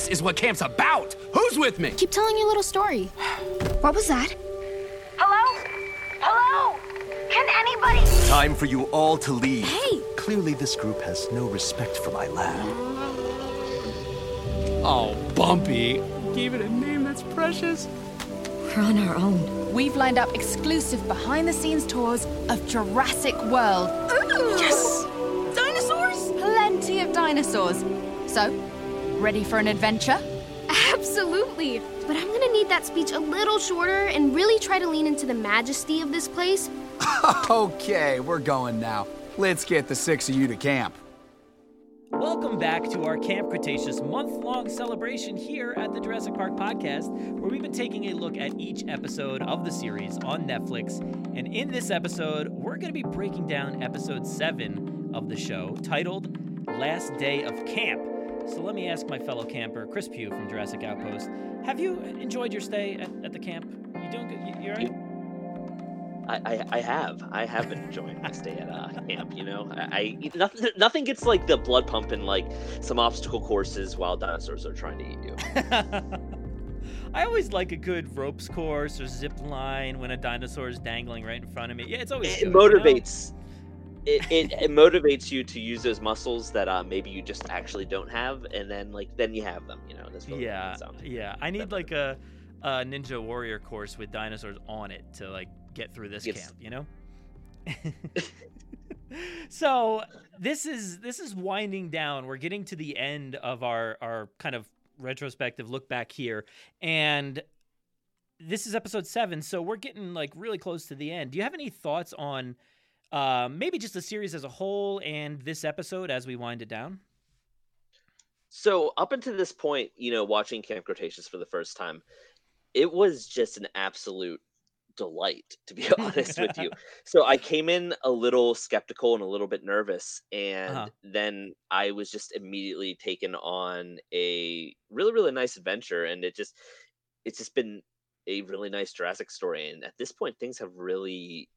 This is what camp's about. Who's with me? Keep telling your little story. What was that? Hello? Hello? Can anybody? Time for you all to leave. Hey! Clearly, this group has no respect for my lab. Oh, Bumpy. Gave it a name that's precious. We're on our own. We've lined up exclusive behind the scenes tours of Jurassic World. Yes! Dinosaurs? Plenty of dinosaurs. So, ready for an adventure? Absolutely. But I'm gonna need that speech a little shorter and really try to lean into the majesty of this place. Okay, we're going now. Let's get the six of you to camp. Welcome back to our Camp Cretaceous month long celebration here at the Jurassic Park podcast, where we've been taking a look at each episode of the series on Netflix. And in this episode, we're going to be breaking down episode 7 of the show, titled Last Day of Camp. So let me ask my fellow camper, Chris Pugh from Jurassic Outpost, have you enjoyed your stay at, at the camp? You doing good? You, all right? I, I, have. I have been enjoying my stay at uh, camp. You know, I, I nothing nothing gets like the blood pumping like some obstacle courses while dinosaurs are trying to eat you. I always like a good ropes course or zip line when a dinosaur is dangling right in front of me. Yeah, it's always It good, you know? It, it, it motivates you to use those muscles that uh, maybe you just actually don't have, and then like then you have them. You know, Yeah, what it sounds yeah. I need like a, a ninja warrior course with dinosaurs on it to like get through this Yes. camp. You know. so this is this is winding down. We're getting to the end of our our kind of retrospective look back here, and this is episode seven. So we're getting like really close to the end. Do you have any thoughts on? Uh, maybe just the series as a whole and this episode as we wind it down. So up until this point, you know, watching Camp Cretaceous for the first time, it was just an absolute delight, to be honest with you. So I came in a little skeptical and a little bit nervous, and Uh-huh. then I was just immediately taken on a really, really nice adventure, and it just, it's just been a really nice Jurassic story. And at this point, things have really,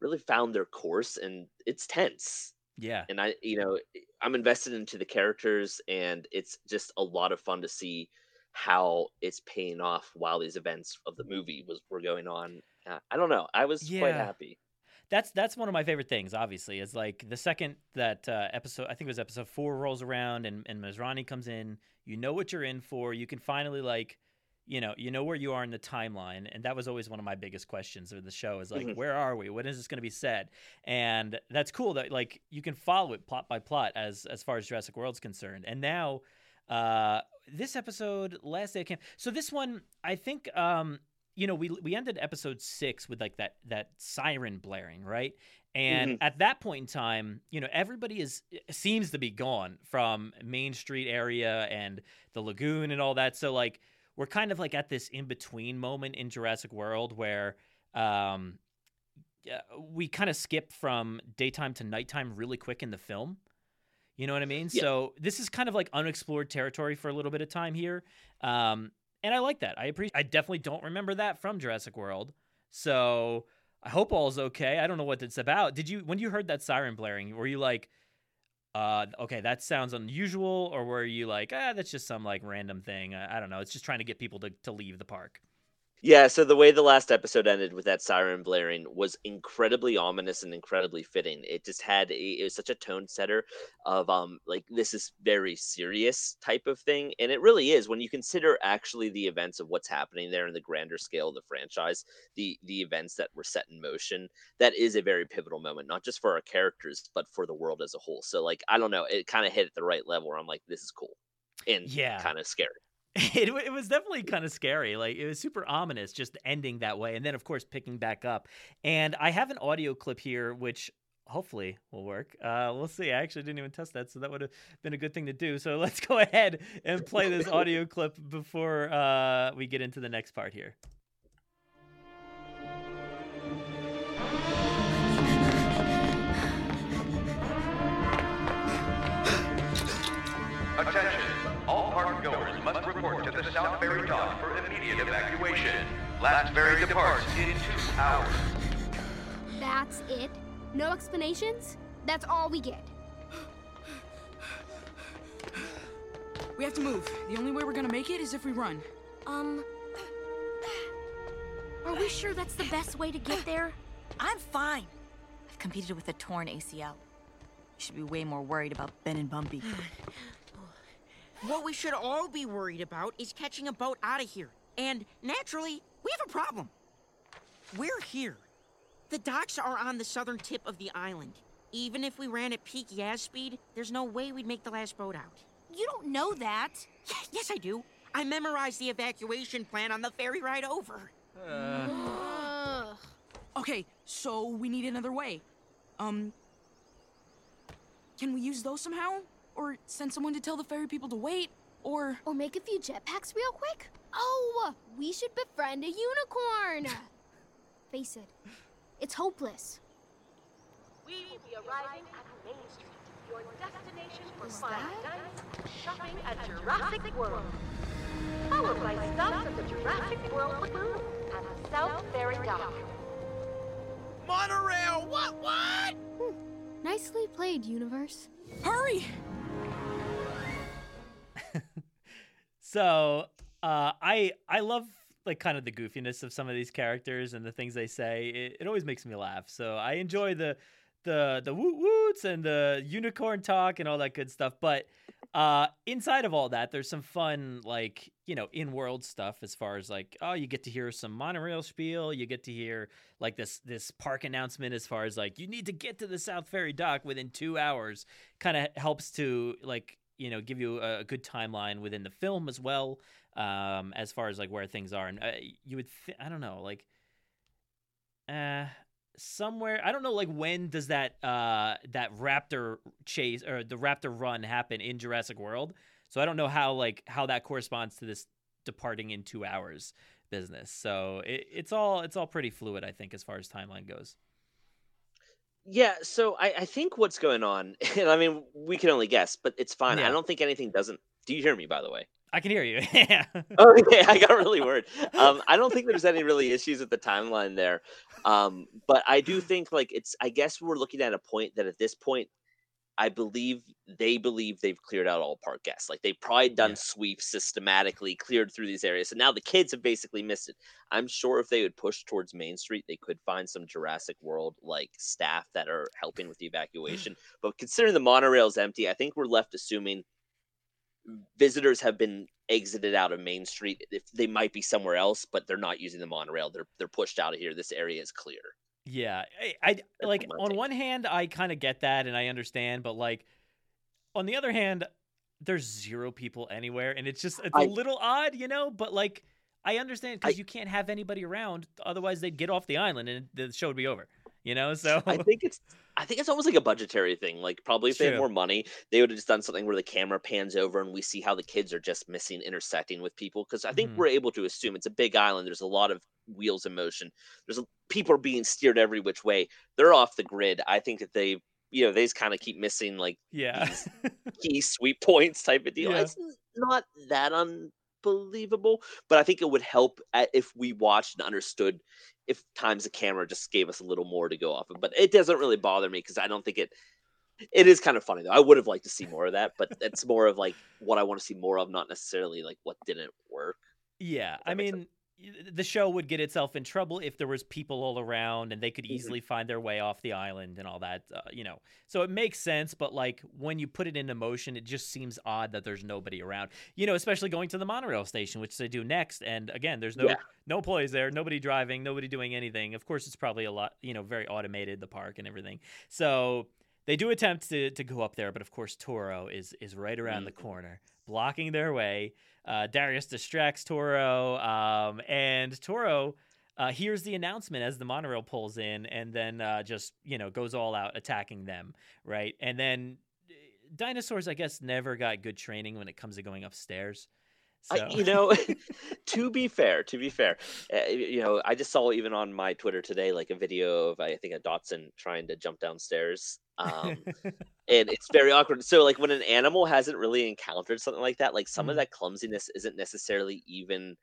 really found their course, and it's tense Yeah. and I, you know, I'm invested into the characters, and it's just a lot of fun to see how it's paying off while these events of the movie was were going on. Uh, I don't know. I was quite happy. that's that's one of my favorite things obviously is like the second that uh, episode i think it was episode four rolls around and, and Masrani comes in you know what you're in for you can finally like you know you know where you are in the timeline and that was always one of my biggest questions of the show is like Mhm. where are we? When is this going to be said and that's cool that like you can follow it plot by plot as as far as jurassic world's concerned. And now uh this episode last day of camp. So this one i think um you know we we ended episode six with like that that siren blaring right? And Mhm. at that point in time you know everybody is seems to be gone from main street area and the lagoon and all that. So like we're kind of like at this in between moment in jurassic world where um we kind of skip from daytime to nighttime really quick in the film you know what I mean? Yeah. So this is kind of like unexplored territory for a little bit of time here, um, and I like that. I appreciate. I definitely don't remember that from Jurassic World, so I hope all's okay. I don't know what it's about. Did you when you heard that siren blaring? Were you like, uh, okay, that sounds unusual, or were you like, ah, that's just some like random thing? I, I don't know. It's just trying to get people to to leave the park. Yeah. So the way the last episode ended with that siren blaring was incredibly ominous and incredibly fitting. It just had a, it was such a tone setter of um like this is very serious type of thing, and it really is when you consider actually the events of what's happening there in the grander scale of the franchise, the the events that were set in motion. That is a very pivotal moment, not just for our characters, but for the world as a whole. So like I don't know, it kind of hit at the right level where I'm like, this is cool, and Yeah. kind of scary. it, it was definitely kind of scary. Like it was super ominous, just ending that way, and then of course picking back up. And I have an audio clip here, which hopefully will work. Uh, we'll see. I actually didn't even test that, so that would have been a good thing to do. So let's go ahead and play this audio clip before uh, we get into the next part here. South Ferry dock for immediate evacuation. Last ferry departs in two hours. That's it? No explanations? That's all we get. We have to move. The only way we're gonna make it is if we run. Um. Are we sure that's the best way to get there? I'm fine. I've competed with a torn ACL. You should be way more worried about Ben and Bumpy. What we should all be worried about is catching a boat out of here. And naturally, we have a problem. We're here. The docks are on the southern tip of the island. Even if we ran at peak Yaz speed, there's no way we'd make the last boat out. You don't know that. Yeah, yes, I do. I memorized the evacuation plan on the ferry ride over. Uh. Okay, so we need another way. Um. Can we use those somehow? Or send someone to tell the ferry people to wait? Or. Or make a few jetpacks real quick? Oh, we should befriend a unicorn! Face it, it's hopeless. We will be arriving at Main Street, your destination for Is fine that- dining shopping at Jurassic World. Followed by stops at the Jurassic World Lagoon and the South Ferry Dock. Monorail! What? What? Hmm, nicely played, universe. Hurry! So uh, I I love like kind of the goofiness of some of these characters and the things they say. It, it always makes me laugh. So I enjoy the the the woot woots and the unicorn talk and all that good stuff. But uh, inside of all that, there's some fun like you know in world stuff as far as like oh you get to hear some monorail spiel. You get to hear like this this park announcement as far as like you need to get to the South Ferry dock within two hours. Kind of helps to like you know give you a good timeline within the film as well um as far as like where things are. And uh, you would th- i don't know like uh somewhere i don't know like when does that uh that raptor chase or the raptor run happen in jurassic world? So i don't know how like how that corresponds to this departing in two hours business. So it, it's all it's all pretty fluid i think as far as timeline goes Yeah, so I, I think what's going on, and I mean, we can only guess, but it's fine. Yeah. I don't think anything doesn't. Do you hear me, by the way? i can hear you yeah Oh, okay. I got really worried. Um, I don't think there's any really issues with the timeline there. Um, but I do think like it's. I guess we're looking at a point that at this point, I believe they believe they've cleared out all park guests. Like they've probably done sweeps systematically, cleared through these areas, and now the kids have basically missed it. I'm sure if they would push towards Main Street, they could find some Jurassic World like staff that are helping with the evacuation. but considering the monorail's empty, I think we're left assuming visitors have been exited out of Main Street. If they might be somewhere else, but they're not using the monorail. They're they're pushed out of here. This area is clear. Yeah, I, I like on one hand I kind of get that and I understand, but like on the other hand, there's zero people anywhere, and it's just it's a I- little odd, you know. But like I understand because you can't have anybody around, otherwise they'd get off the island and the show would be over, you know. So I think it's I think it's almost like a budgetary thing. Like probably if they had more money, they would have just done something where the camera pans over and we see how the kids are just missing intersecting with people. Because I think Mhm. we're able to assume it's a big island. There's a lot of wheels in motion. There's a, people are being steered every which way. They're off the grid. I think that they you know they just kind of keep missing like yeah, key sweet points type of deal. Yeah. It's not that unbelievable, but I think it would help if we watched and understood if times the camera just gave us a little more to go off of. But it doesn't really bother me because I don't think it. It is kind of funny though. I would have liked to see more of that, but it's more of like what I want to see more of, not necessarily like what didn't work. yeah. I mean, y- the show would get itself in trouble if there was people all around and they could Mhm. easily find their way off the island and all that, uh, you know. So it makes sense, but like when you put it into motion, it just seems odd that there's nobody around. You know, especially going to the monorail station, which they do next, and again, there's no Yeah. no employees there, nobody driving, nobody doing anything. Of course, it's probably a lot, you know, very automated the park and everything. So they do attempt to, to go up there, but of course Toro is is right around the corner, blocking their way. Uh, Darius distracts Toro, um, and Toro uh, hears the announcement as the monorail pulls in, and then uh, just you know goes all out attacking them, right? And then uh, dinosaurs, I guess, never got good training when it comes to going upstairs. So I, you know, to be fair, to be fair, uh, you know, I just saw even on my Twitter today, like a video of I think a dachshund trying to jump downstairs, um, and it's very awkward. So, like when an animal hasn't really encountered something like that, like some of Mhm. that clumsiness isn't necessarily even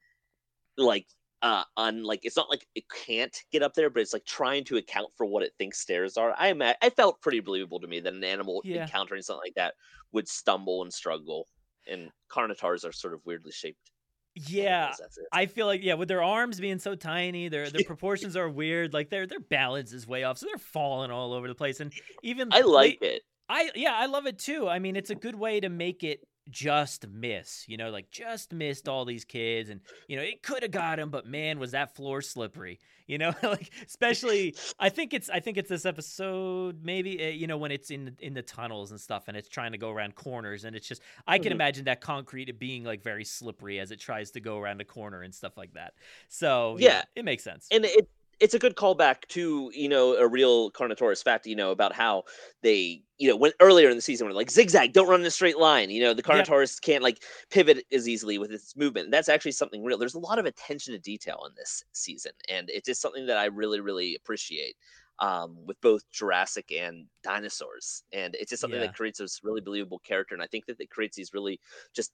like uh on like it's not like it can't get up there, but it's like trying to account for what it thinks stairs are. I ima- I felt pretty believable to me that an animal Yeah. encountering something like that would stumble and struggle. And Carnotars are sort of weirdly shaped. Yeah. I feel like yeah, with their arms being so tiny, their their proportions are weird. Like their their balance is way off, so they're falling all over the place. And even I like late- it. I yeah, I love it too. I mean, it's a good way to make it just miss. You know, like just missed all these kids, and you know it could have got him, but man, was that floor slippery. You know, like especially I think it's I think it's this episode maybe uh, you know when it's in in the tunnels and stuff, and it's trying to go around corners, and it's just I can Mhm. imagine that concrete being like very slippery as it tries to go around a corner and stuff like that. So Yeah. it makes sense. and it it's a good callback to you know a real Carnotaurus fact you know about how they you know when earlier in the season when like zigzag don't run in a straight line you know the. Carnotaurus can't like pivot as easily with its movement that's actually something real there's a lot of attention to detail in this season and it's just something that I really really appreciate um, with both Jurassic and dinosaurs and it's just something Yeah. that creates this really believable character and I think that it creates these really just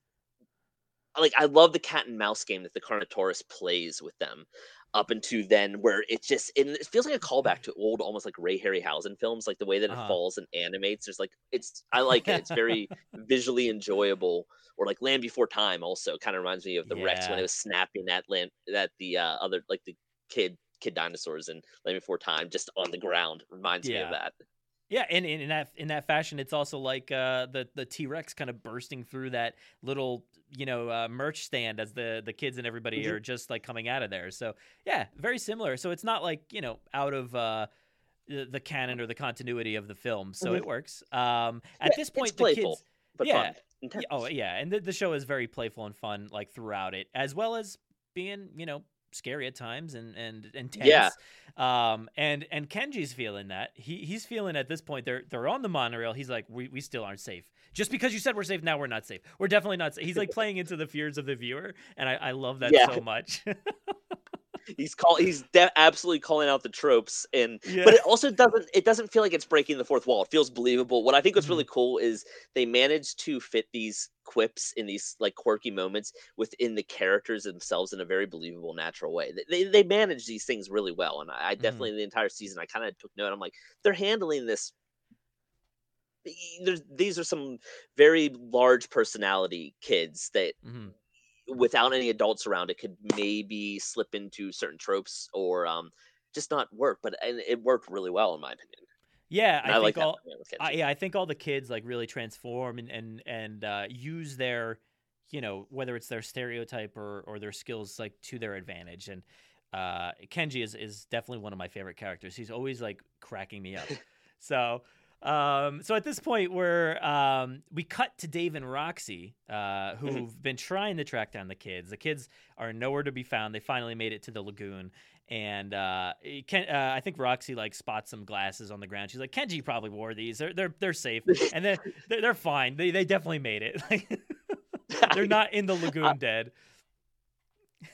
like I love the cat and mouse game that the Carnotaurus plays with them up into then where it's just and it feels like a callback to old almost like Ray Harryhausen films like the way that Uh-huh. it falls and animates. There's like it's I like it. It's very visually enjoyable or like Land Before Time also kind of reminds me of the Rex when it was snapping at land that the uh, other like the kid kid dinosaurs and Land Before Time just on the ground. Reminds me of that Yeah, and, and in that in that fashion, it's also like uh, the the T Rex kind of bursting through that little you know uh, merch stand as the the kids and everybody Mhm. are just like coming out of there. So yeah, very similar. So it's not like you know out of uh, the, the canon or the continuity of the film. So Mhm. it works. Um, at Yeah, this point, the playful, kids, but yeah, fun oh yeah, and the, the show is very playful and fun like throughout it, as well as being you know scary at times and and intense. Yeah. Um, and and Kenji's feeling that he he's feeling at this point they're they're on the monorail. He's like, we we still aren't safe. Just because you said we're safe, now we're not safe. We're definitely not safe. He's like playing into the fears of the viewer, and I, I love that Yeah. so much. he's call he's de- absolutely calling out the tropes and Yeah. but it also doesn't it doesn't feel like it's breaking the fourth wall it feels believable what i think was Mm-hmm. really cool is they managed to fit these quips in these like quirky moments within the characters themselves in a very believable natural way they, they, manage these things really well and i, I Mm-hmm. definitely the entire season i kind of took note i'm like they're handling this there's, these are some very large personality kids that Mhm. Without any adults around it could maybe slip into certain tropes or um just not work but and it worked really well in my opinion Yeah, I, I like think that all. I, yeah, I think all the kids like really transform and and and uh, use their, you know, whether it's their stereotype or or their skills like to their advantage. And uh, Kenji is is definitely one of my favorite characters. He's always like cracking me up. so. Um, so at this point, we're um, we cut to Dave and Roxy, uh, who've been trying to track down the kids. The kids are nowhere to be found. They finally made it to the lagoon, and uh, Ken, uh, I think Roxy like spots some glasses on the ground. She's like, Kenji probably wore these. They're they're they're safe, and then they're, they're fine. They they definitely made it. Like, they're not in the lagoon dead.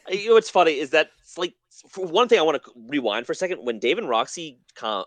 you know what's funny is that it's like for one thing i want to rewind for a second when dave and roxy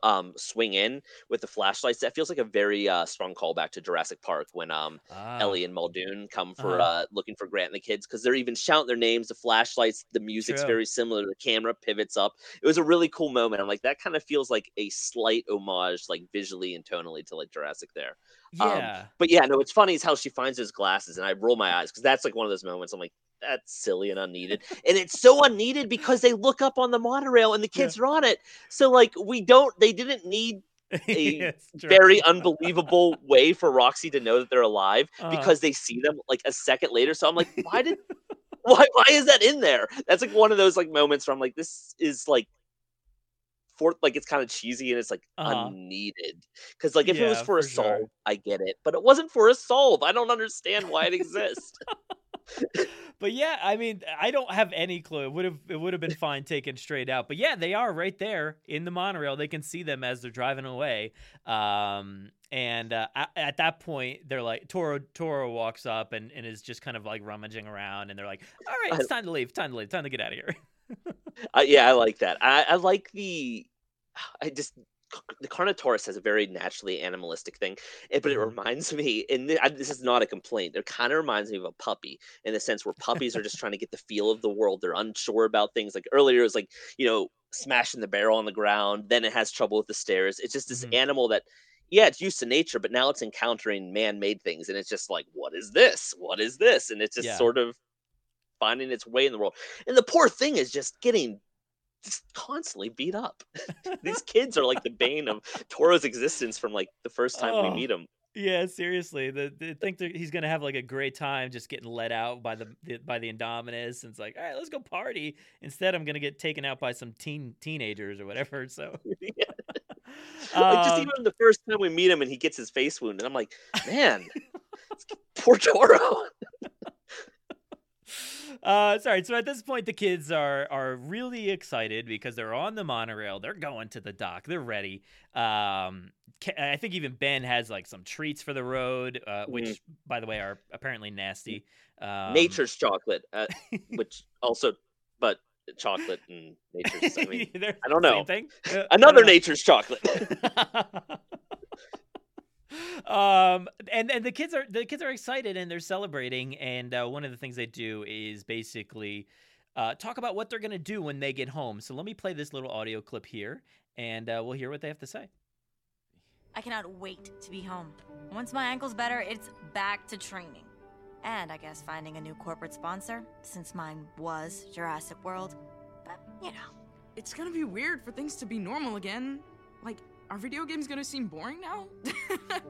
um swing in with the flashlights that feels like a very uh strong callback to jurassic park when um Ah. ellie and muldoon come for Uh-huh. uh looking for grant and the kids because they're even shouting their names the flashlights the music's True. very similar the camera pivots up it was a really cool moment i'm like that kind of feels like a slight homage like visually and tonally to like jurassic there Um, Yeah. but yeah, no, what's funny is how she finds those glasses, and I roll my eyes because that's like one of those moments. I'm like, that's silly and unneeded, and it's so unneeded because they look up on the monorail and the kids are on it. So like, we don't, they didn't need a very unbelievable way for Roxy to know that they're alive Uh-huh. because they see them like a second later. So I'm like, why did, why, why is that in there? That's like one of those like moments where I'm like, this is like. For, like it's kind of cheesy and it's like Uh-huh. unneeded because like if it was Yeah, for a for sure. solve i get it but it wasn't for a solve i don't understand why it exists But yeah, I mean, I don't have any clue. It would have it would have been fine taken straight out. But yeah, they are right there in the monorail. They can see them as they're driving away. Um, and uh, at, at that point, they're like Toro Toro walks up and, and is just kind of like rummaging around, and they're like, "All right, it's time to leave. Time to leave. Time to get out of here." uh, yeah i like that I, I like the i just the Carnotaurus has a very naturally animalistic thing, eh, but it Mm-hmm. reminds me, and th- I- this is not a complaint. It kind of reminds me of a puppy in the sense where puppies are just trying to get the feel of the world. They're unsure about things. Like earlier, it was like you know smashing the barrel on the ground. Then it has trouble with the stairs. It's just this Mhm. animal that yeah, it's used to nature, but now it's encountering man-made things, and it's just like, what is this? What is this? And it's just Yeah. sort of finding its way in the world. And the poor thing is just getting just constantly beat up. These kids are like the bane of Toro's existence from like the first time Oh. we meet him. Yeah, seriously. The, they think he's gonna have like a great time just getting let out by the, the by the Indominus, and it's like, all right, let's go party. Instead, I'm gonna get taken out by some teen teenagers or whatever. So, like just Um, even the first time we meet him and he gets his face wound, and I'm like, man, poor Toro. Uh, sorry. So at this point, the kids are are really excited because they're on the monorail. They're going to the dock. They're ready. Um, I think even Ben has like some treats for the road, uh, which, Mhm. by the way, are apparently nasty. Um, nature's chocolate, uh, which also, but chocolate and nature's. I mean, I don't know. Uh, Another don't know. nature's chocolate. um and and the kids are the kids are excited and they're celebrating and uh, one of the things they do is basically uh, talk about what they're going to do when they get home so let me play this little audio clip here and uh, we'll hear what they have to say I cannot wait to be home. Once my ankle's better, it's back to training. And I guess finding a new corporate sponsor, since mine was Jurassic World. But, you know. It's gonna be weird for things to be normal again. Like, are video games gonna seem boring now?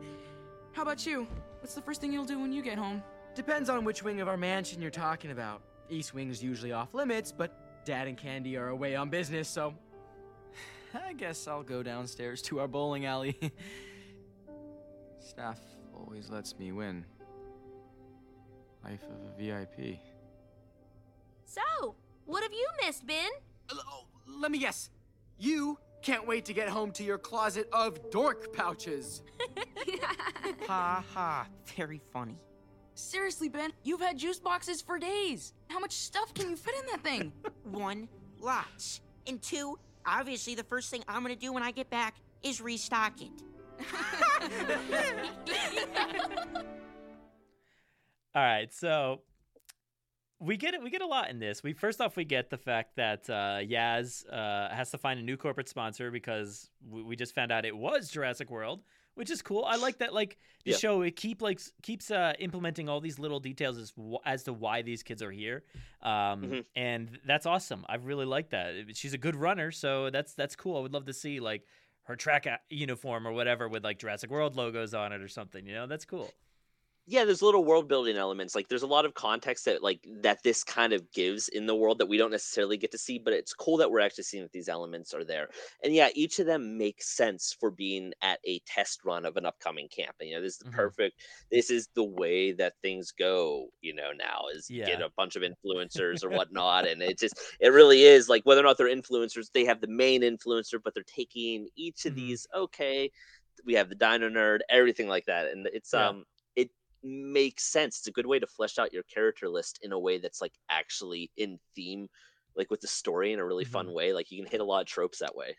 How about you? What's the first thing you'll do when you get home? Depends on which wing of our mansion you're talking about. East wing's usually off limits, but Dad and Candy are away on business, so I guess I'll go downstairs to our bowling alley. Staff always lets me win. Life of a VIP. So, what have you missed, Ben? Uh, oh, let me guess. You can't wait to get home to your closet of dork pouches. Ha ha. Very funny. Seriously, Ben, you've had juice boxes for days. How much stuff can you fit in that thing? One, lots. And two, obviously the first thing I'm gonna do when I get back is restock it. all right so we get it we get a lot in this. We first off we get the fact that uh, yaz uh, has to find a new corporate sponsor because we, we just found out it was jurassic world which is cool. I like that like the Yeah. show it keep like keeps uh, implementing all these little details as, as to why these kids are here. Um, Mhm. and that's awesome. I really like that. She's a good runner so that's that's cool. I would love to see like her track uniform or whatever with like jurassic world logos on it or something you know? That's cool yeah there's little world building elements like there's a lot of context that like that this kind of gives in the world that we don't necessarily get to see but it's cool that we're actually seeing that these elements are there and yeah each of them makes sense for being at a test run of an upcoming camp and you know this is the Mhm. perfect this is the way that things go you know now is you get a bunch of influencers or whatnot and it just it really is like whether or not they're influencers they have the main influencer but they're taking each of Mhm. these okay we have the dino nerd everything like that and it's Yeah. um makes sense. It's a good way to flesh out your character list in a way that's like actually in theme, like with the story in a really fun way. Like you can hit a lot of tropes that way.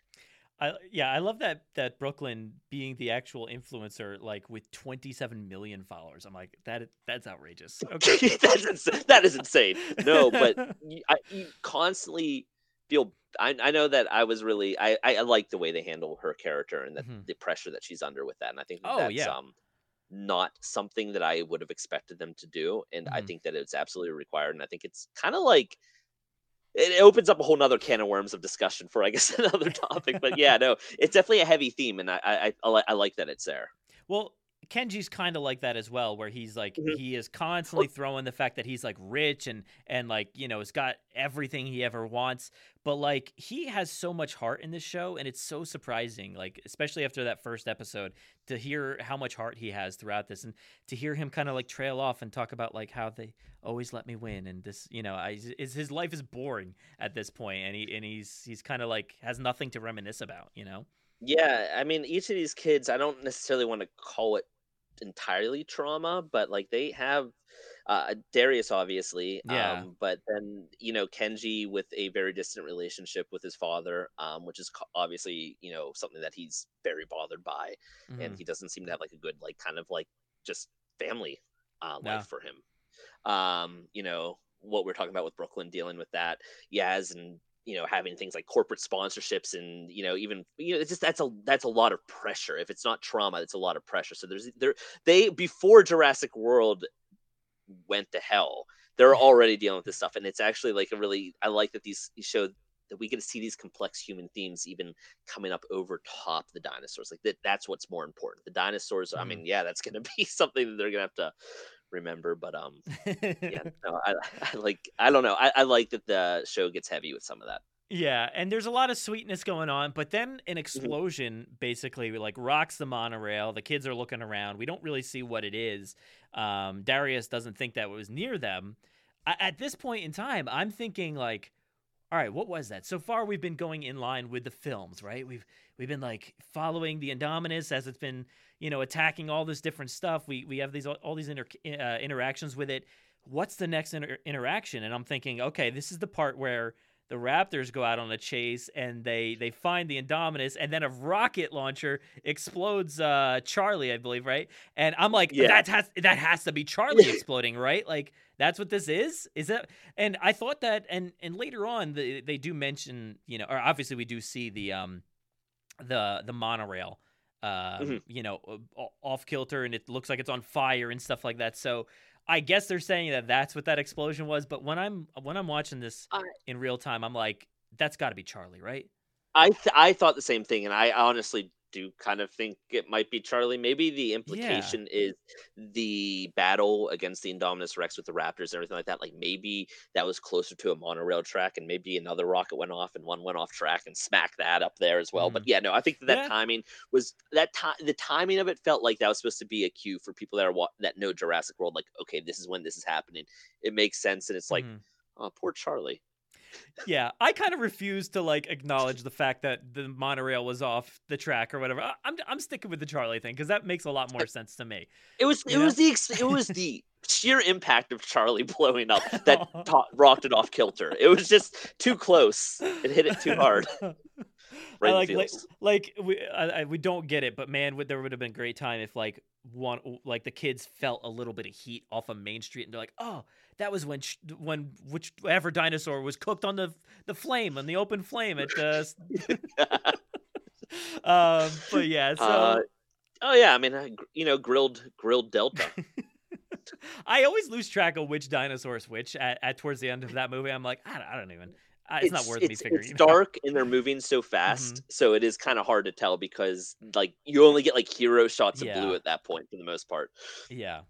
I yeah, I love that that Brooklyn being the actual influencer, like with 27 million followers. I'm like that. That's outrageous. Okay, that's ins- that is insane. No, but you, I, you constantly feel. I, I know that I was really I, I like the way they handle her character and that Mhm. the pressure that she's under with that, and I think Oh, that's yeah. um not something that I would have expected them to do, and I Mhm. think that it's absolutely required, and I think it's kind of like it opens up a whole nother can of worms of discussion for I guess another topic. But yeah, no, it's definitely a heavy theme, and I I, I, I I like that it's there. Well, Kenji's kind of like that as well, where he's like Mhm. he is constantly throwing the fact that he's like rich and and like you know has got everything he ever wants, but like he has so much heart in this show, and it's so surprising, like especially after that first episode, to hear how much heart he has throughout this, and to hear him kind of like trail off and talk about like how they always let me win, and this you know I, is his life is boring at this point, and he and he's he's kind of like has nothing to reminisce about, you know. Yeah, I mean, each of these kids, I don't necessarily want to call it entirely trauma, but like they have uh, Darius, obviously, Yeah. um, but then you know Kenji with a very distant relationship with his father, um, which is co- obviously you know something that he's very bothered by, and Mhm. he doesn't seem to have like a good like kind of like just family uh, life Yeah. for him. Um, you know what we're talking about with Brooklyn dealing with that, Yaz and you know having things like corporate sponsorships and you know even you know it's just that's a that's a lot of pressure. If it's not trauma it's a lot of pressure. So there's there they before jurassic world went to hell they're already dealing with this stuff. And it's actually like a really i like that these show that we get to see these complex human themes even coming up over top the dinosaurs. Like that that's what's more important. The dinosaurs i mm-hmm. mean yeah that's going to be something that they're going to have to remember but um yeah no, I, I like i don't know I, I like that the show gets heavy with some of that Yeah, and there's a lot of sweetness going on, but then an explosion basically like rocks the monorail. The kids are looking around. We don't really see what it is. Um, Darius doesn't think that it was near them. A- At this point in time, I'm thinking like, all right, what was that? So far, we've been going in line with the films, right? We've we've been like following the Indominus as it's been, you know, attacking all this different stuff. We we have these all these inter- uh, interactions with it. What's the next inter- interaction? And I'm thinking, okay, this is the part where the Raptors go out on a chase and they they find the Indominus, and then a rocket launcher explodes uh, Charlie, I believe, right? And I'm like, Yeah. that has that has to be Charlie exploding, right? Like that's what this is. Is that? And I thought that, and and later on, the, they do mention, you know, or obviously we do see the um the the monorail, uh, Mhm. you know, off kilter, and it looks like it's on fire and stuff like that. So. I guess they're saying that that's what that explosion was, but when I'm when I'm watching this in real time, I'm like, that's got to be Charlie, right? I th- I thought the same thing, and I honestly do kind of think it might be Charlie. Maybe the implication is the battle against the Indominus Rex with the Raptors and everything like that. Like maybe that was closer to a monorail track, and maybe another rocket went off and one went off track and smacked that up there as well. But yeah, no, I think that, that Yeah. timing was that time. The timing of it felt like that was supposed to be a cue for people that are wa- that know Jurassic World. Like, okay, this is when this is happening. It makes sense, and it's like, Mhm. oh, poor Charlie. Yeah, I kind of refuse to like acknowledge the fact that the monorail was off the track or whatever. I- I'm I'm sticking with the Charlie thing because that makes a lot more sense to me. It was it know? was the it was the sheer impact of Charlie blowing up that ta- rocked it off kilter. It was just too close. It hit it too hard. Right like, like like we I, I, we don't get it, but man, would, there would have been a great time if like one like the kids felt a little bit of heat off of Main Street and they're like, oh, that was when sh- when whichever dinosaur was cooked on the the flame on the open flame at uh, um, but yeah, so. Uh, oh yeah, I mean, you know, grilled grilled Delta. I always lose track of which dinosaur is which at, at towards the end of that movie. I'm like, I don't, I don't even. Uh, it's, not worth me figuring. It's it out. dark and they're moving so fast, so it is kind of hard to tell because like you only get like hero shots of blue at that point for the most part. Yeah.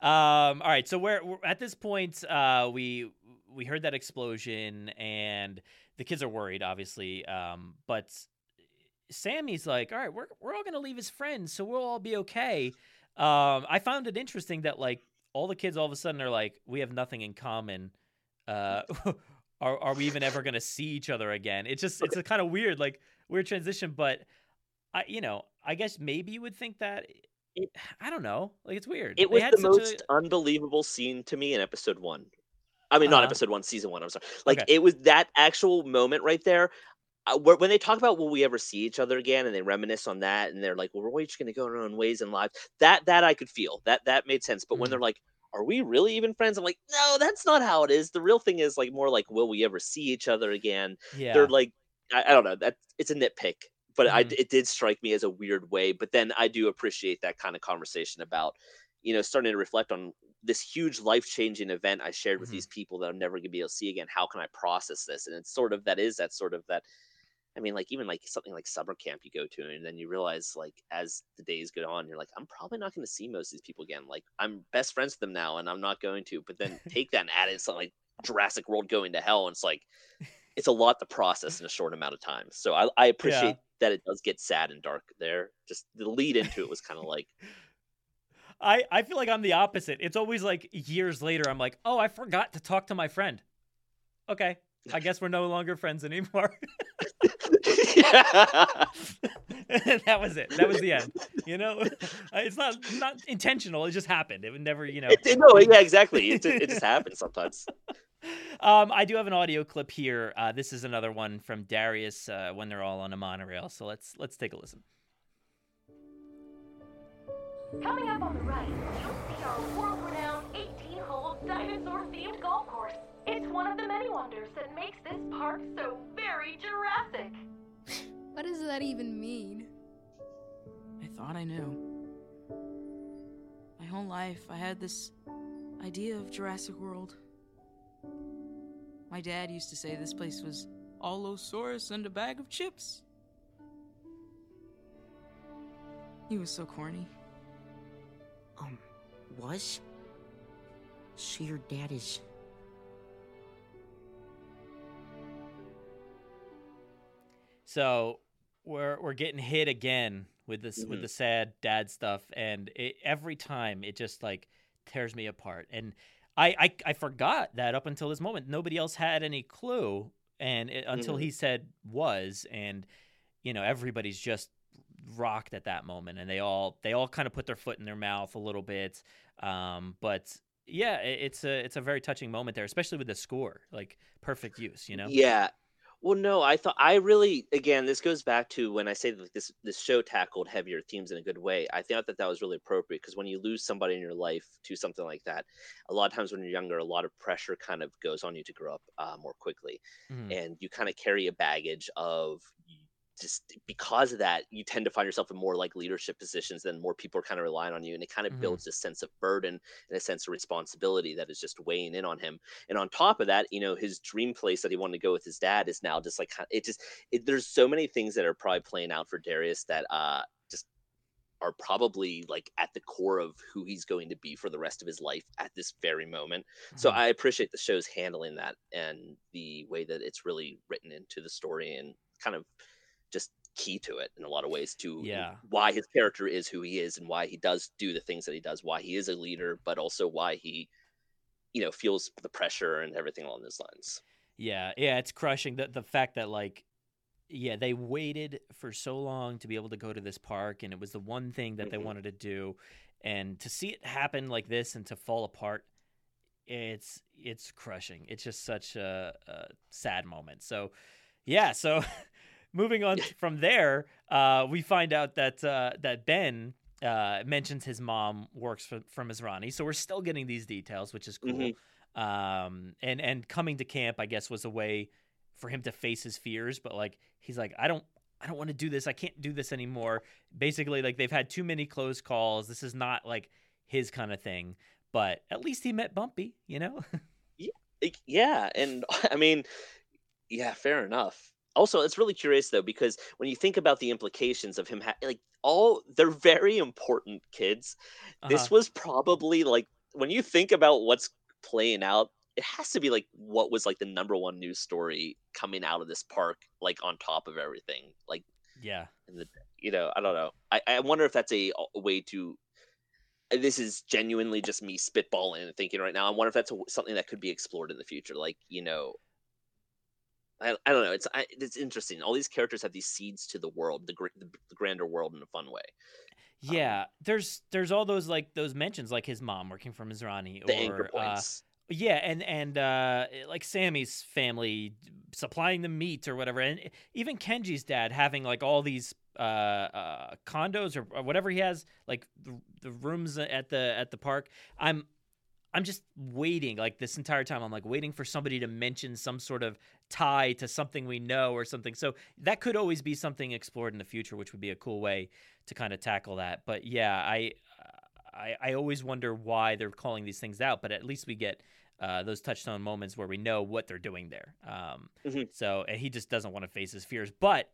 Um. All right. So we're, we're at this point. Uh. We we heard that explosion and the kids are worried, obviously. Um. But Sammy's like, all right, we're we're all gonna leave his friends, so we'll all be okay. Um. I found it interesting that like all the kids all of a sudden are like, we have nothing in common. Uh. Are, are we even ever gonna see each other again? It's just it's a kind of weird like weird transition, but I you know I guess maybe you would think that I don't know like it's weird. It was had the such a- most unbelievable scene to me in episode one. I mean, not Uh-huh. episode one, season one. I'm sorry. Like Okay. it was that actual moment right there. Uh, where, when they talk about will we ever see each other again, and they reminisce on that, and they're like, "Well, we're each going to go our own ways in life." That that I could feel. That that made sense. But Mm-hmm. when they're like, "Are we really even friends?" I'm like, "No, that's not how it is." The real thing is like more like, "Will we ever see each other again?" Yeah. They're like, I, I don't know. That it's a nitpick, but I Mhm. it did strike me as a weird way. But then I do appreciate that kind of conversation about, you know, starting to reflect on this huge life changing event I shared with Mm-hmm. these people that I'm never gonna be able to see again. How can I process this? And it's sort of that is that sort of that. I mean, like even like something like summer camp you go to, and then you realize like as the days go on, you're like, I'm probably not going to see most of these people again. Like I'm best friends with them now, and I'm not going to. But then take that and add it something like Jurassic World going to hell, and it's like it's a lot to process in a short amount of time. So I, I appreciate that it does get sad and dark there. Just the lead into it was kind of like, I I feel like I'm the opposite. It's always like years later. I'm like, oh, I forgot to talk to my friend. Okay, I guess we're no longer friends anymore. that was it. That was the end. You know, it's not not intentional. It just happened. It would never, you know. it- no, yeah, exactly. It, it just happens sometimes. Um, I do have an audio clip here. Uh, this is another one from Darius uh, when they're all on a monorail. So let's let's take a listen. Coming up on the right, you'll see our world-renowned 18-hole dinosaur-themed golf course. It's one one of the many wonders that makes this park so very Jurassic. What does that even mean? I thought I knew. My whole life, I had this idea of Jurassic World. My dad used to say this place was Allosaurus and a bag of chips. He was so corny. Um, was? So your dad is. So we're we're getting hit again with this with Mhm. the sad dad stuff, and it, every time it just like tears me apart. And I, I I forgot that up until this moment, nobody else had any clue, and it, until Mhm. he said was, and you know everybody's just rocked at that moment, and they all they all kind of put their foot in their mouth a little bit. Um, but yeah, it, it's a it's a very touching moment there, especially with the score, like perfect use, you know. Yeah. Well, no, I thought I really again this goes back to when I say that this this show tackled heavier themes in a good way. I thought that that was really appropriate because when you lose somebody in your life to something like that, a lot of times when you're younger, a lot of pressure kind of goes on you to grow up uh, more quickly, Mhm. and you kind of carry a baggage of just because of that, you tend to find yourself in more like leadership positions, then more people are kind of relying on you, and it kind of Mhm. builds this sense of burden and a sense of responsibility that is just weighing in on him. And on top of that, you know, his dream place that he wanted to go with his dad is now just like it just it, there's so many things that are probably playing out for Darius that uh just are probably like at the core of who he's going to be for the rest of his life at this very moment. So Mhm. I appreciate the show's handling that and the way that it's really written into the story and kind of just key to it in a lot of ways to Yeah. why his character is who he is and why he does do the things that he does, why he is a leader, but also why he, you know, feels the pressure and everything along those lines. Yeah, yeah, it's crushing the the fact that like yeah, they waited for so long to be able to go to this park and it was the one thing that they Mhm. wanted to do and to see it happen like this and to fall apart it's it's crushing. It's just such a, a sad moment. So yeah, so moving on from there, uh, we find out that uh, that Ben uh, mentions his mom works for, for Masrani. So we're still getting these details, which is cool. Mhm. Um, and and coming to camp, I guess, was a way for him to face his fears. But like he's like, I don't. I don't want to do this. I can't do this anymore. Basically, like they've had too many close calls. This is not like his kind of thing. But at least he met Bumpy, you know? yeah, yeah, and I mean, yeah, fair enough. Also, it's really curious though because when you think about the implications of him, ha- like all they're very important kids. This Uh-huh. was probably like when you think about what's playing out, it has to be like what was like the number one news story coming out of this park, like on top of everything, like yeah. the you know I don't know. I I wonder if that's a, a way to. This is genuinely just me spitballing and thinking right now. I wonder if that's a, something that could be explored in the future. Like you know, I, I don't know. It's I, it's interesting. All these characters have these seeds to the world, the, gr- the the grander world in a fun way. Yeah, there's there's all those like those mentions like his mom working for Masrani The or anchor uh, yeah, and and uh, like Sammy's family supplying the meat or whatever, and even Kenji's dad having like all these uh, uh, condos or, or whatever he has, like the, the rooms at the at the park. I'm I'm just waiting like this entire time. I'm like waiting for somebody to mention some sort of tie to something we know or something. So that could always be something explored in the future, which would be a cool way to kind of tackle that. But yeah, I I, I always wonder why they're calling these things out. But at least we get uh, those touchstone moments where we know what they're doing there. Um, Mhm. So and he just doesn't want to face his fears. But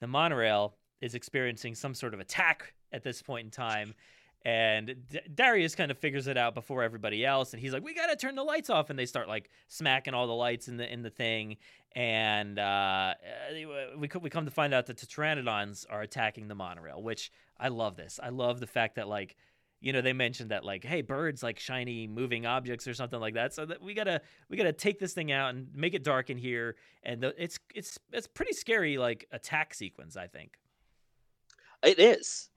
the monorail is experiencing some sort of attack at this point in time. And D- Darius kind of figures it out before everybody else, and he's like, "We gotta turn the lights off." And they start like smacking all the lights in the in the thing, and uh, uh, we co- we come to find out that the pteranodons are attacking the monorail. Which I love this. I love the fact that like, you know, they mentioned that like, hey, birds like shiny moving objects or something like that. So that we gotta we gotta take this thing out and make it dark in here, and the, it's it's it's pretty scary like attack sequence. I think. It is.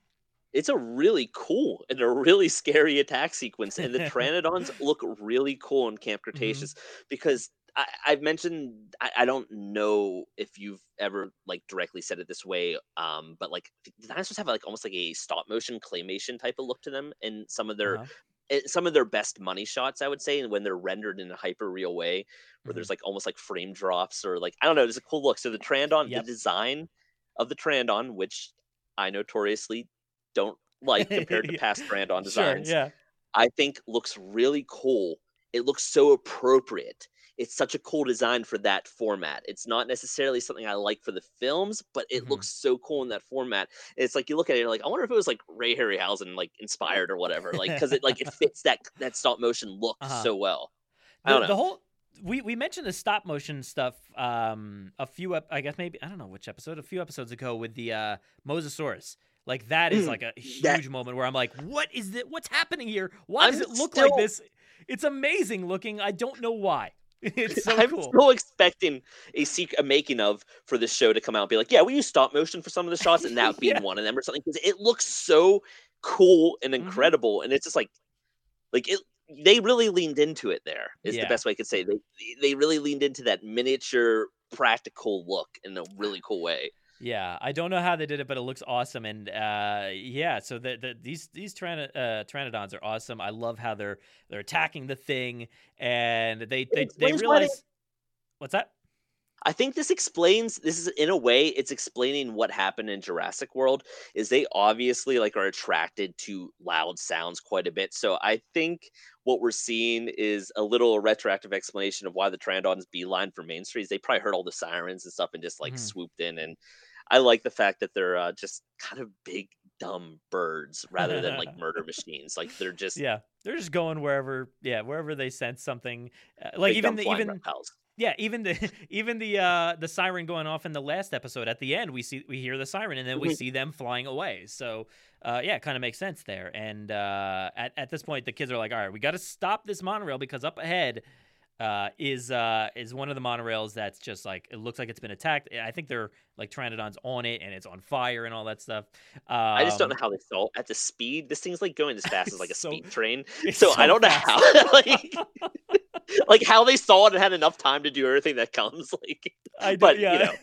It's a really cool and a really scary attack sequence, and the Pteranodons look really cool in Camp Cretaceous because I, I've mentioned I, I don't know if you've ever like directly said it this way, um, but like the dinosaurs have like almost like a stop motion claymation type of look to them in some of their Uh-huh. some of their best money shots, I would say, and when they're rendered in a hyper real way, where Mm-hmm. there's like almost like frame drops or like I don't know, there's a cool look. So the Pteranodon, Yep. the design of the Pteranodon, which I notoriously don't like compared to past Pteranodon designs, yeah. I think looks really cool. It looks so appropriate. It's such a cool design for that format. It's not necessarily something I like for the films, but it Mhm. looks so cool in that format. It's like you look at it, you're like, I wonder if it was like Ray Harryhausen like inspired or whatever, like because it like it fits that that stop motion look Uh-huh. so well. I The, don't know. the whole we we mentioned the stop motion stuff um a few ep- I guess maybe I don't know which episode a few episodes ago with the uh Mosasaurus. Like that is Mm, like a huge that- moment where I'm like, what is it? What's happening here? Why does I'm it look like this? It's amazing looking. I don't know why. It's so I'm cool. still expecting a seek a making of for this show to come out and be like, yeah, we use stop motion for some of the shots, and that being Yeah. one of them or something because it looks so cool and Mm-hmm. incredible, and it's just like, like it. They really leaned into it. There is Yeah. the best way I could say. They they really leaned into that miniature, practical look in a really cool way. Yeah, I don't know how they did it, but it looks awesome. And uh, yeah, so the, the, these these tyran- uh, pteranodons are awesome. I love how they're they're attacking the thing, and they they, they explains why they- realize what's that? I think this explains this is in a way it's explaining what happened in Jurassic World is they obviously like are attracted to loud sounds quite a bit. So I think what we're seeing is a little retroactive explanation of why the Pteranodons beeline for Main Street. They probably heard all the sirens and stuff and just like Mhm. swooped in. And I like the fact that they're uh, just kind of big dumb birds rather than like murder machines. Like they're just Yeah, they're just going wherever. Yeah, wherever they sense something. Uh, like even the even reptiles. yeah even the even the uh the siren going off in the last episode at the end we see we hear the siren and then we Mhm. see them flying away so uh yeah it kind of makes sense there and uh at, at this point the kids are like all right we got to stop this monorail because up ahead uh is uh is one of the monorails that's just like it looks like it's been attacked i think they're like pteranodons on it and it's on fire and all that stuff um, I just don't know how they saw at the speed. This thing's like going as fast as like a So- speed train. So, so I don't know how like like how they saw it and had enough time to do everything that comes. Like I do, but yeah. you know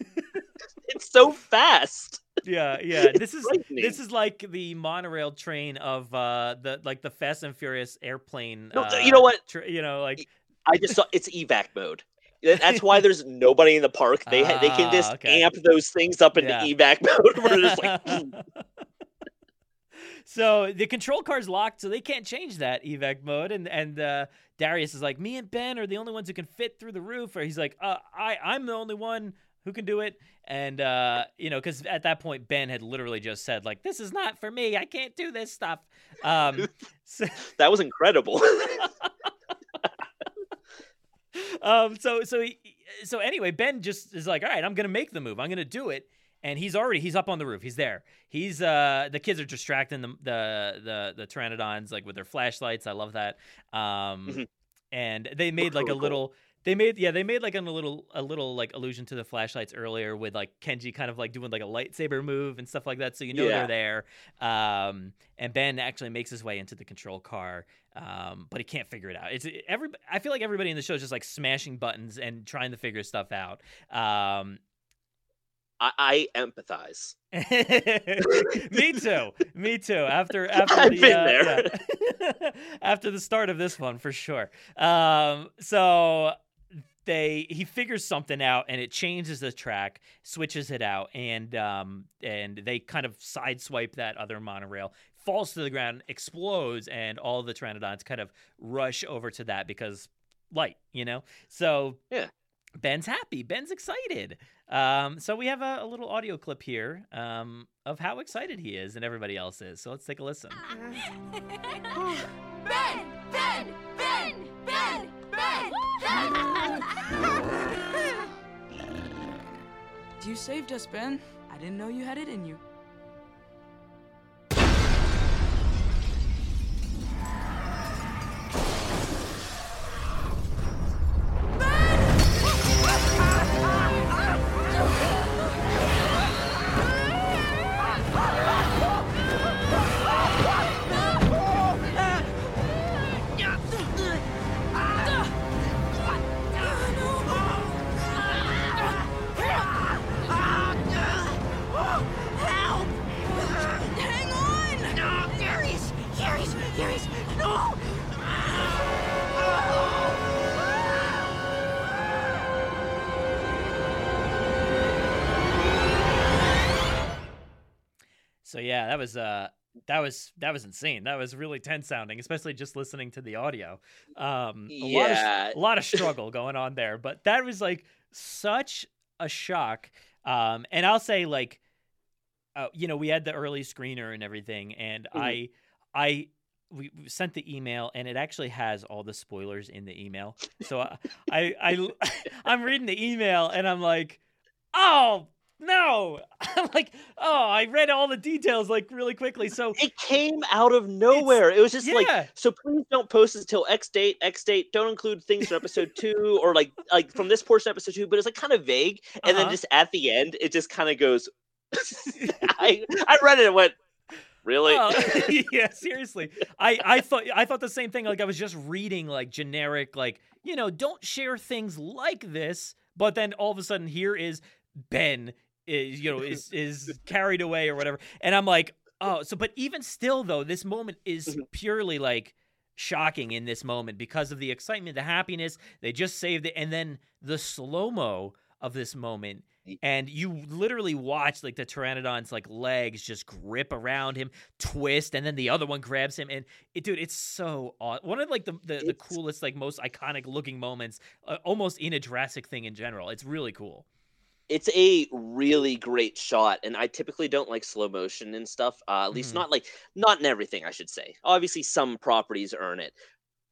it's so fast. yeah yeah this is this is like the monorail train of uh the like the fast and furious airplane No, uh, you know what? tr- you know like I just saw it's evac mode. That's why there's nobody in the park. They ha- they can just Ah, okay. amp those things up into Yeah. evac mode where just like so the control car's locked so they can't change that evac mode and and uh darius is like me and ben are the only ones who can fit through the roof or he's like uh i i'm the only one who can do it and uh you know because at that point ben had literally just said like this is not for me i can't do this stuff um so, that was incredible. Um so so he, so anyway ben just is like all right i'm gonna make the move i'm gonna do it and he's already he's up on the roof he's there he's uh the kids are distracting the the the, the pteranodons like with their flashlights i love that um Mhm. and they made like a little. cool. They made yeah they made like a little a little like allusion to the flashlights earlier with like kenji kind of like doing like a lightsaber move and stuff like that so you know Yeah. they're there um and ben actually makes his way into the control car um but he can't figure it out it's every i feel like everybody in the show is just like smashing buttons and trying to figure stuff out um I, I empathize. me too. Me too. After after I've the been uh, there. yeah. after the start of this one for sure. Um, so they he figures something out and it changes the track, switches it out, and um and they kind of sideswipe that other monorail, falls to the ground, explodes, and all the Pteranodons kind of rush over to that because light, you know. So Yeah. Ben's happy. Ben's excited. Um, so we have a, a little audio clip here um, of how excited he is and everybody else is. So let's take a listen. Ben! Ben! Ben! Ben! Ben! You saved us, Ben. I didn't know you had it in you. That was uh that was that was insane. That was really tense sounding, especially just listening to the audio. Um, a lot Yeah. of a lot of struggle going on there, but that was like such a shock. Um, and I'll say like, uh, you know, we had the early screener and everything, and Mhm. I, I. We we sent the email and it actually has all the spoilers in the email. So I, I, I I'm reading the email and I'm like, oh no! I'm like, oh, I read all the details like really quickly. So it came out of nowhere. It was just yeah. like, so please don't post this until X date, X date. Don't include things from episode two or like like from this portion of episode two. But it's like kind of vague, and then Uh-huh. just at the end, it just kind of goes. I I read it and went, really? Oh, yeah, seriously. I I thought I thought the same thing. Like I was just reading like generic, like you know, don't share things like this. But then all of a sudden, here is Ben is you know is is carried away or whatever, and I'm like, oh, so but even still though, this moment is purely like shocking in this moment because of the excitement, the happiness. They just saved it, and then the slow mo of this moment. And you literally watch like the pteranodon's like legs just grip around him, twist, and then the other one grabs him. And it, dude, it's so aw- one of like the the, the coolest, like most iconic looking moments, uh, almost in a Jurassic thing in general. It's really cool. It's a really great shot and i typically don't like slow motion and stuff uh, at least Mhm. not like not in everything i should say obviously some properties earn it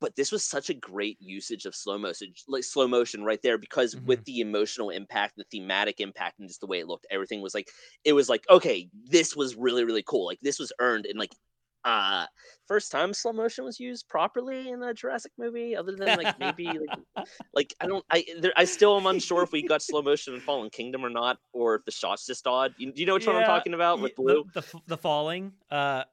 but this was such a great usage of slow motion like slow motion right there because with the emotional impact the thematic impact and just the way it looked everything was like it was like okay this was really really cool like this was earned and like uh first time slow motion was used properly in a Jurassic movie other than like maybe like like I don't I there, I still am unsure if we got slow motion in Fallen Kingdom or not or if the shot's just odd. You, do you know which one I'm talking about with blue? The, the, the falling. Uh,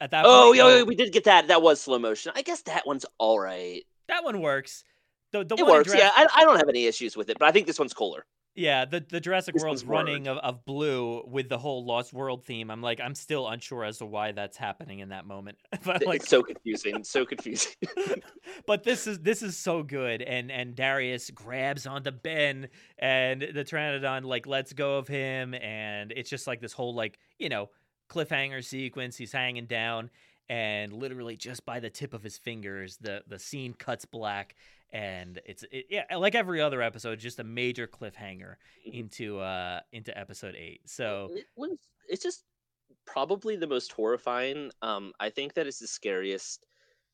at that Oh point, yeah, uh, yeah, we did get that. That was slow motion. I guess that one's all right. that one works. The the It one works. Jurassic- Yeah, I, I don't have any issues with it, but I think this one's cooler. Yeah, the the Jurassic This World's running of, of blue with the whole Lost World theme. I'm like, I'm still unsure as to why that's happening in that moment. but It's like, so confusing. So confusing. but this is this is so good. And and Darius grabs onto Ben, and the Pteranodon like lets go of him, and it's just like this whole like you know cliffhanger sequence. He's hanging down, and literally just by the tip of his fingers, the the scene cuts black, and it's it, yeah like every other episode, just a major cliffhanger into uh into episode eight. So it was it's just probably the most horrifying um i think that it's the scariest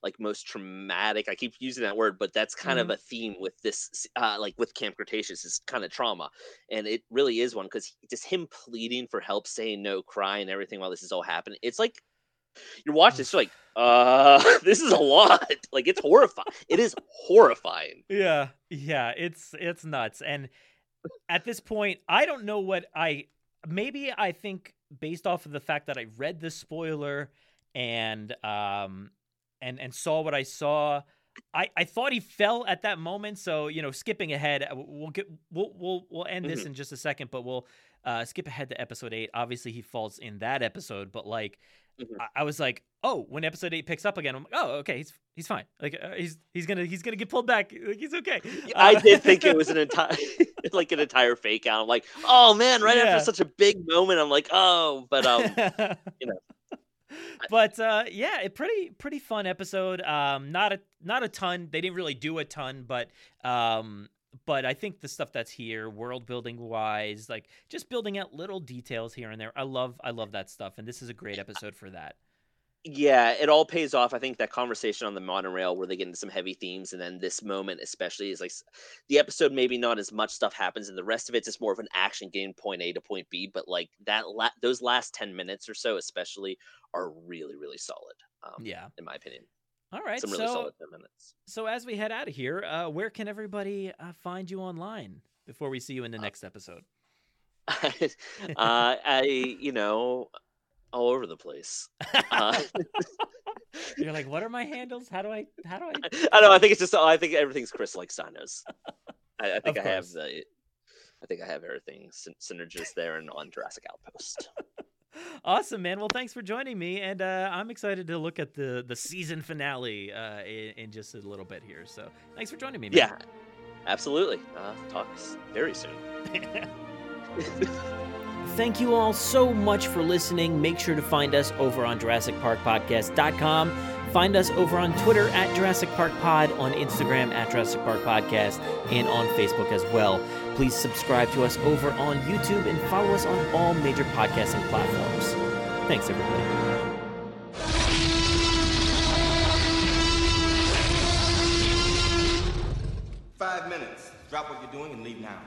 like most traumatic i keep using that word but that's kind of a theme with this uh like with camp cretaceous is kind of trauma. And it really is one because just him pleading for help saying no crying everything while this is all happening it's like you're watching this you're like uh this is a lot like it's horrifying it is horrifying Yeah, yeah, it's it's nuts. And at this point, I don't know what I maybe I think based off of the fact that I read the spoiler and um and and saw what I saw, I I thought he fell at that moment. So you know, skipping ahead, uh, we'll get we'll we'll we'll end this Mhm. in just a second, but we'll uh skip ahead to episode eight. Obviously, he falls in that episode, but like. I, I was like, oh, when episode eight picks up again, I'm like, oh, okay, he's he's fine. Like uh, he's he's gonna he's gonna get pulled back. Like he's okay. I Uh, did think it was an entire like an entire fake out. I'm like, oh man, right Yeah. after such a big moment, I'm like, oh, but um, you know, but uh, yeah, a pretty pretty fun episode. Um, not a not a ton. They didn't really do a ton, but um, but I think the stuff that's here, world building wise, like just building out little details here and there. I love I love that stuff, and this is a great episode for that. yeah, it all pays off. I think that conversation on the monorail where they get into some heavy themes, and then this moment especially is like the episode. Maybe not as much stuff happens, and the rest of it's just more of an action game, point A to point B. But like that, la- those last ten minutes or so, especially, are really really solid. Um, Yeah. in my opinion. All right, some really so solid ten minutes. so as we head out of here, uh, where can everybody uh, find you online before we see you in the next episode? uh, I, you know, all over the place. Uh, You're like, what are my handles? How do I how do I? I don't know. I think it's just. I think everything's ChrisLikesDinos. I, I think I have the. I think I have everything syn- synergist there and on Jurassic Outpost. Awesome, man. Well, thanks for joining me, and uh, I'm excited to look at the the season finale uh, in, in just a little bit here. So, thanks for joining me. Man. Yeah, absolutely. Uh, talk very soon. Thank you all so much for listening. Make sure to find us over on JurassicParkPodcast.com. Find us over on Twitter at Jurassic Park Pod, on Instagram at Jurassic Park Podcast, and on Facebook as well. Please subscribe to us over on YouTube and follow us on all major podcasting platforms. Thanks, everybody. Five minutes. Drop what you're doing and leave now.